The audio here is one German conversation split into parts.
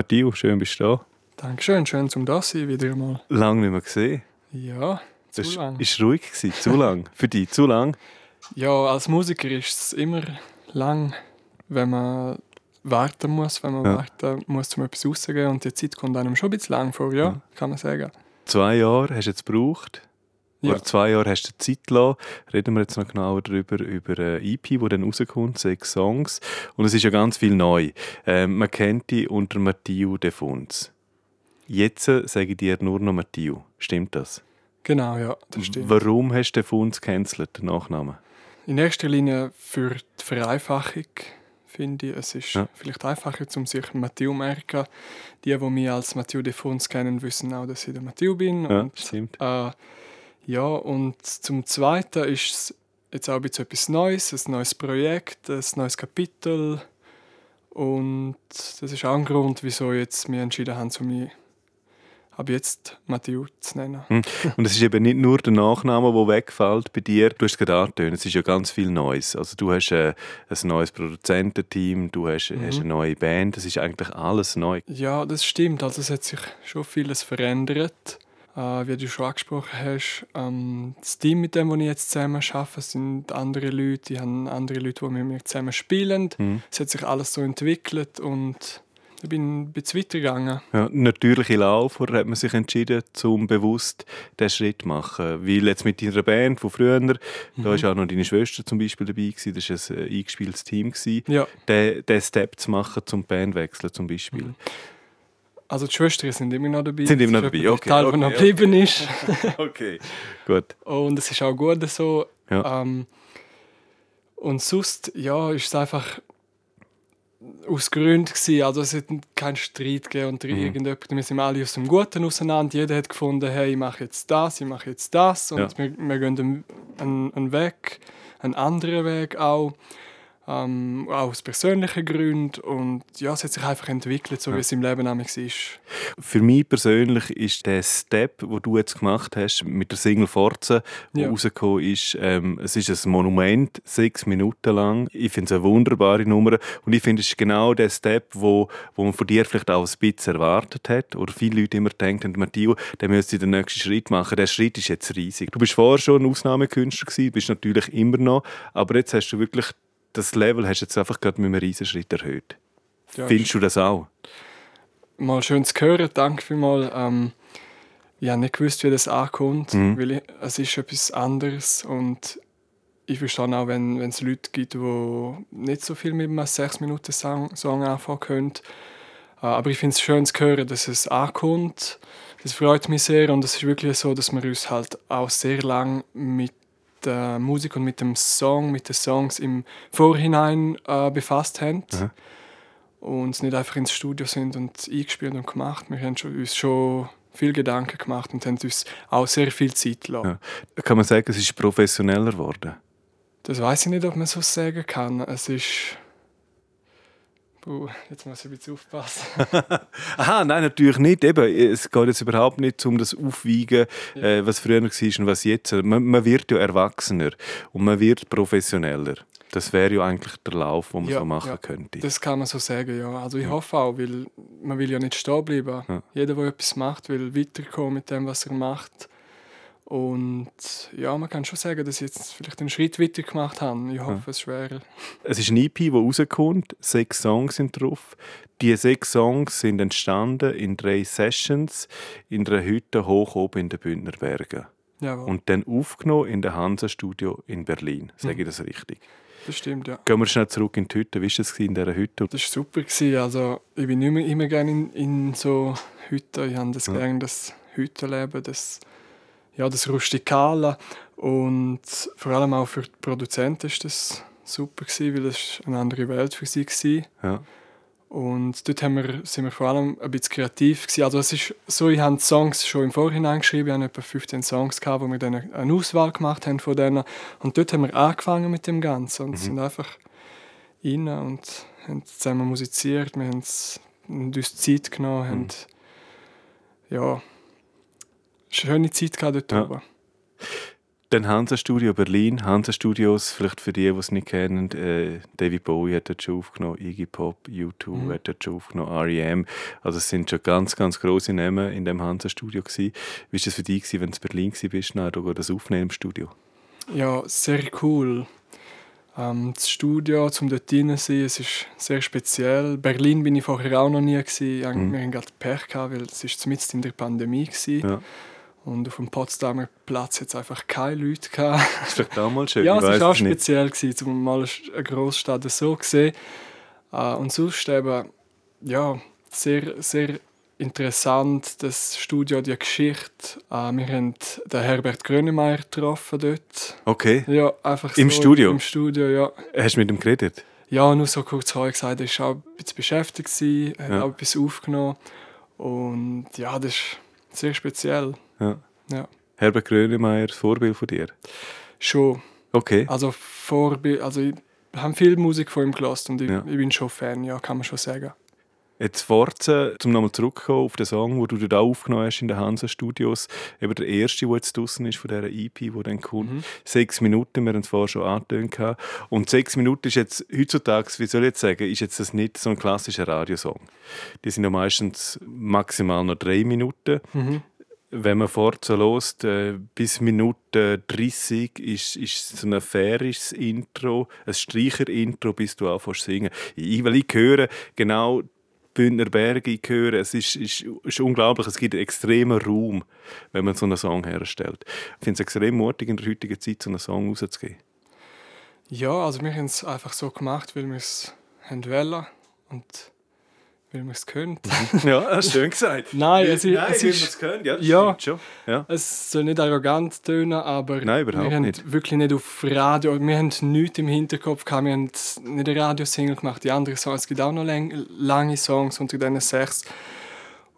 Matthias, schön bist du da. Dankeschön, schön zum da sein wieder mal. Lange nicht mehr gesehen. Ja, zu Das lang. ist ruhig gewesen, zu lang. Für dich, zu lang. Ja, als Musiker ist es immer lang, wenn man warten muss, wenn man Ja. warten muss, um etwas rauszugehen. Und die Zeit kommt einem schon ein bisschen lang vor, ja, Ja. kann man sagen. Zwei Jahre hast du jetzt gebraucht. Ja. Oder zwei Jahre hast du Zeit gelassen. Reden wir jetzt noch genauer darüber, über eine EP, die dann rauskommt, sechs Songs. Und es ist ja ganz viel neu. Ähm, man kennt dich unter Matthieu de Funz. Jetzt äh, sage ich dir nur noch Matthieu. Stimmt das? Genau, ja, das stimmt. Warum hast du den Funz gecancelt, den Nachnamen? In erster Linie für die Vereinfachung, finde ich. Es ist Ja. vielleicht einfacher, um sich Matthieu zu merken. Die, die mich als Matthieu de Fons kennen, wissen auch, dass ich der Matthieu bin. Ja, Und stimmt. Äh, ja, und zum Zweiten ist es jetzt auch ein bisschen etwas Neues, ein neues Projekt, ein neues Kapitel. Und das ist auch ein Grund, wieso jetzt wir entschieden haben, um mich ab jetzt Matthieu zu nennen. Und es ist eben nicht nur der Nachname, der wegfällt bei dir. Du hast es gerade angetönt, es ist ja ganz viel Neues. Also du hast äh, ein neues Produzententeam, du hast, Mhm. hast eine neue Band, das ist eigentlich alles neu. Ja, das stimmt. Also es hat sich schon vieles verändert. Äh, wie du schon angesprochen hast, ähm, das Team, mit dem ich jetzt zusammen arbeite, sind andere Leute. Ich habe andere Leute, die mit mir zusammen spielen. Mhm. Es hat sich alles so entwickelt und ich bin ein bisschen weitergegangen. Ja, natürliche Lauf, oder hat man sich entschieden, zum bewusst diesen Schritt zu machen? Weil jetzt mit deiner Band von früher, da Mhm. war auch noch deine Schwester zum Beispiel dabei, gewesen, das war ein eingespieltes Team. Gewesen. Ja, Den, den Step zu machen zum Bandwechseln zum Beispiel. Mhm. Also die Schwestern sind immer noch dabei. Sind immer noch ist dabei, okay, Teil, der noch okay, geblieben ist. Okay. Gut. Und es ist auch gut so. Ja. Ähm, und sonst, ja, ist es einfach aus Gründen gewesen. Also es hat keinen Streit gegeben unter Mhm. irgendjemandem. Wir sind alle aus dem Guten auseinander. Jeder hat gefunden, hey, ich mache jetzt das, ich mache jetzt das. Und Ja. wir, wir gehen einen, einen Weg, einen anderen Weg auch. Ähm, auch aus persönlichen Gründen. Und ja, es hat sich einfach entwickelt, so wie es im Leben nämlich ist. Für mich persönlich ist der Step, wo du jetzt gemacht hast mit der Single Forza, wo Ja. rausgekommen ist, ähm, es ist ein Monument, sechs Minuten lang. Ich finde es eine wunderbare Nummer und ich finde es ist genau der Step, wo, wo man von dir vielleicht auch ein bisschen erwartet hat oder viele Leute immer denken, Matthias, der müsste den nächsten Schritt machen. Der Schritt ist jetzt riesig. Du bist vorher schon ein Ausnahmekünstler gewesen, bist natürlich immer noch, aber jetzt hast du wirklich das Level hast du jetzt einfach gerade mit einem riesen Schritt erhöht. Ja, Findest du das auch? mal schön zu hören. Danke vielmals. Ähm, ich habe nicht gewusst, wie das ankommt, Mhm. weil ich, es ist etwas anderes und ich verstehe auch, wenn wenn es Leute gibt, die nicht so viel mit einem 6-Minuten-Song Song anfangen können. Äh, aber ich finde es schön zu hören, dass es ankommt. Das freut mich sehr und es ist wirklich so, dass wir uns halt auch sehr lang mit der Musik und mit dem Song, mit den Songs im Vorhinein äh, befasst haben Aha. und nicht einfach ins Studio sind und eingespielt und gemacht. Wir haben schon, uns schon viel Gedanken gemacht und haben uns auch sehr viel Zeit gelassen. Ja. Kann man sagen, es ist professioneller geworden? Das weiß ich nicht, ob man so sagen kann. Es ist. Puh, jetzt muss ich ein bisschen aufpassen. Aha, nein, natürlich nicht. Eben, es geht jetzt überhaupt nicht um das Aufwiegen, Ja. äh, was früher war und was jetzt. Man, man wird ja erwachsener und man wird professioneller. Das wäre ja eigentlich der Lauf, den man Ja, so machen ja. könnte. Das kann man so sagen, ja. Also ich hoffe auch, weil man will ja nicht stehen bleiben. Jeder, der etwas macht, will weiterkommen mit dem, was er macht. Und ja, man kann schon sagen, dass ich jetzt vielleicht einen Schritt weiter gemacht habe. Ich hoffe, es ist schwer. Es ist ein EP, der rauskommt. Sechs Songs sind drauf. Die sechs Songs sind entstanden in drei Sessions in einer Hütte hoch oben in den Bündner Bergen. Jawohl, Und dann aufgenommen in der Hansa-Studio in Berlin. Sage ich das richtig? das stimmt, ja. Gehen wir schnell zurück in die Hütte. Wie war es in dieser Hütte? Das war super. Also, ich bin nicht mehr, immer gerne in, in so Hütten. Ich habe das Ja. gerne, das Hüttenleben, das, ja, das Rustikale. Und vor allem auch für die Produzenten war das super, gewesen, weil das eine andere Welt für sie war. Ja. Und dort haben wir, sind wir vor allem ein bisschen kreativ. Gewesen. Also es ist so, ich habe die Songs schon im Vorhinein geschrieben. Ich hatte etwa 15 Songs, gehabt, wo wir dann eine Auswahl gemacht haben von denen. Und dort haben wir angefangen mit dem Ganzen und sind einfach rein und haben zusammen musiziert. Wir haben uns Zeit genommen, haben ja, schöne Zeit gehabt dort Ja. oben. Dann Hansa Studio Berlin, Hansa Studios, vielleicht für die, die es nicht kennen, äh, David Bowie hat dort schon aufgenommen, Iggy Pop, U2 mhm. hat dort schon aufgenommen, R.E.M. Also es sind schon ganz, ganz große Namen in dem Hansa Studio gewesen. Wie war es für dich, wenn du in Berlin warst, nachher das Aufnehmen im Studio? Ja, sehr cool. Ähm, das Studio, zum dort rein sein, es ist sehr speziell. Berlin bin ich vorher auch noch nie gewesen. Mhm. Wir hatten gerade Pech gehabt, weil es ist mitten in der Pandemie war. Ja. Und auf dem Potsdamer Platz es einfach keine Leute gehabt. Das ist doch mal schön. ja, es war auch speziell, gewesen, um mal eine Großstadt so sehen. Äh, und sonst eben, ja, sehr, sehr interessant, das Studio, die Geschichte. Äh, wir haben den Herbert Grönemeyer getroffen dort. Okay. Ja, einfach Im so Studio? Im Studio, ja. Hast du mit ihm geredet? Ja, nur so kurz vorher gesagt, er war auch ein bisschen beschäftigt, hat ja. auch etwas aufgenommen. Und ja, das ist sehr speziell. Ja. ja. Herbert Grönemeyer, Vorbild von dir? Schon. Okay. Also Vorbild, also ich habe viel Musik von ihm gelassen und ich, ja. ich bin schon Fan, ja, kann man schon sagen. Jetzt Forza, um nochmal zurückzukommen auf den Song, den du da aufgenommen hast in den Hansa Studios, eben der erste, der jetzt draußen ist von dieser EP, die dann kommt. Mhm. Sechs Minuten, wir haben es vorher schon angetönt. Und sechs Minuten ist jetzt heutzutage, wie soll ich jetzt sagen, ist jetzt das nicht so ein klassischer Radiosong. Die sind ja meistens maximal noch drei Minuten. Mhm wenn man Forza äh, bis Minute 30 ist, ist so ein faires Intro, ein Streicher-Intro, bis du anfängst zu singen. Ich, weil ich höre genau Bündner Berge hören. Es ist, ist, ist unglaublich. Es gibt extremen Raum, wenn man so einen Song herstellt. Ich finde es extrem mutig, in der heutigen Zeit so einen Song rauszugeben. Ja, also wir haben es einfach so gemacht, weil wir es wollen. Und weil man es könnte. ja, hast du schön gesagt. Nein, es, Nein, es ist... es können. Ja, ja, schon. Ja. Es soll nicht arrogant tönen, aber Nein, überhaupt wir haben nicht. wirklich nicht auf Radio, wir haben nichts im Hinterkopf gehabt, wir haben nicht eine Radiosingle gemacht, die anderen Songs, es gibt auch noch lang, lange Songs unter diesen sechs.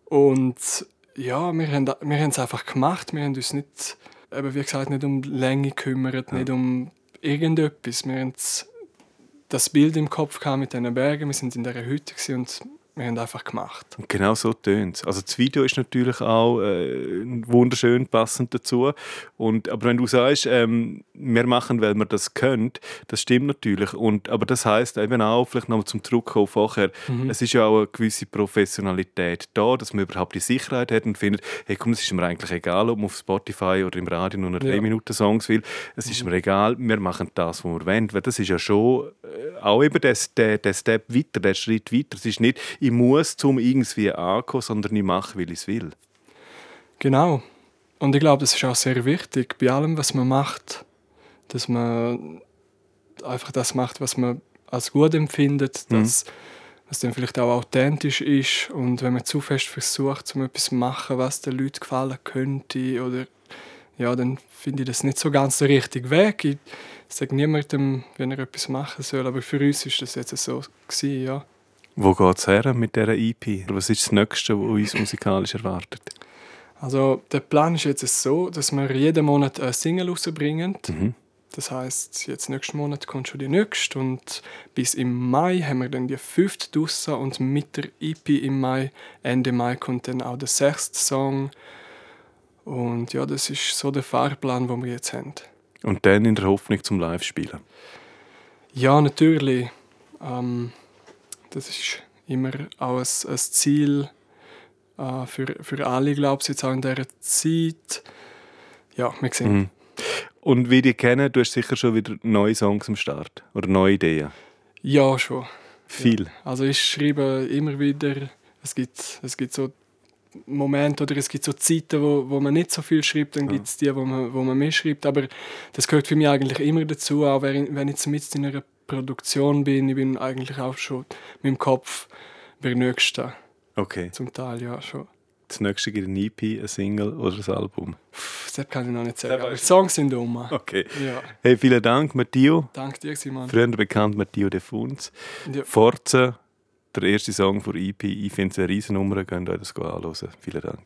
Und ja, wir haben, wir haben es einfach gemacht, wir haben uns nicht, eben wie gesagt, nicht um Länge gekümmert, ja. nicht um irgendetwas. Wir haben das Bild im Kopf gehabt mit diesen Bergen, wir sind in dieser Hütte und wir haben einfach gemacht. Und genau so tönt es. Also das Video ist natürlich auch äh, wunderschön passend dazu. Und, aber wenn du sagst, ähm, wir machen, weil wir das können, das stimmt natürlich. Und, aber das heißt eben auch, vielleicht nochmal zum Zurückkommen vorher, mhm. es ist ja auch eine gewisse Professionalität da, dass man überhaupt die Sicherheit hat und findet, hey komm, es ist mir eigentlich egal, ob man auf Spotify oder im Radio nur noch drei ja. Minuten Songs will. Es mhm. ist mir egal, wir machen das, was wir wollen. Weil das ist ja schon äh, auch eben der, der, der Step weiter, der Schritt weiter. Es ist nicht, ich muss zum irgendwie ankommen, sondern ich mache, weil ich es will. Genau. Und ich glaube, das ist auch sehr wichtig bei allem, was man macht, dass man einfach das macht, was man als gut empfindet, mhm. dass was dann vielleicht auch authentisch ist und wenn man zu fest versucht, um etwas zu machen, was den Leuten gefallen könnte oder ja, dann finde ich das nicht so ganz der richtige Weg. Ich sage niemandem, wenn er etwas machen soll, aber für uns ist das jetzt so gewesen, ja. Wo geht es her mit dieser EP? Was ist das Nächste, was uns musikalisch erwartet? Also der Plan ist jetzt so, dass wir jeden Monat eine Single rausbringen. Mhm. Das heißt, jetzt nächsten Monat kommt schon die nächste und bis im Mai haben wir dann die fünfte draussen und mit der EP im Mai, Ende Mai kommt dann auch der sechste Song. Und ja, das ist so der Fahrplan, den wir jetzt haben. Und dann in der Hoffnung zum Live-Spielen? Ja, natürlich. Ähm, das ist immer auch ein, ein Ziel äh, für, für alle, glaube ich, jetzt auch in dieser Zeit. Ja, wir sehen. Mhm. Und wie die kennen, du hast sicher schon wieder neue Songs am Start oder neue Ideen? Ja, schon. Viel? Ja. Also ich schreibe immer wieder, es gibt, es gibt so Momente oder es gibt so Zeiten, wo, wo man nicht so viel schreibt, dann ja. gibt es die, wo man, wo man mehr schreibt, aber das gehört für mich eigentlich immer dazu, auch wenn, ich mit in einer Produktion bin, ich bin eigentlich auch schon mit dem Kopf bei der nächsten. Okay. Zum Teil, ja, schon. Das nächste gibt ein EP, ein Single oder ein Album? Das kann ich noch nicht sagen, aber die Songs sind um. Okay. Ja. Hey, vielen Dank, Matteo. Danke dir, Simon. Früher bekannt Matteo De Funz. Ja. Forza, der erste Song für EP. Ich finde es eine riesen Nummer, könnt euch das anschauen. Vielen Dank.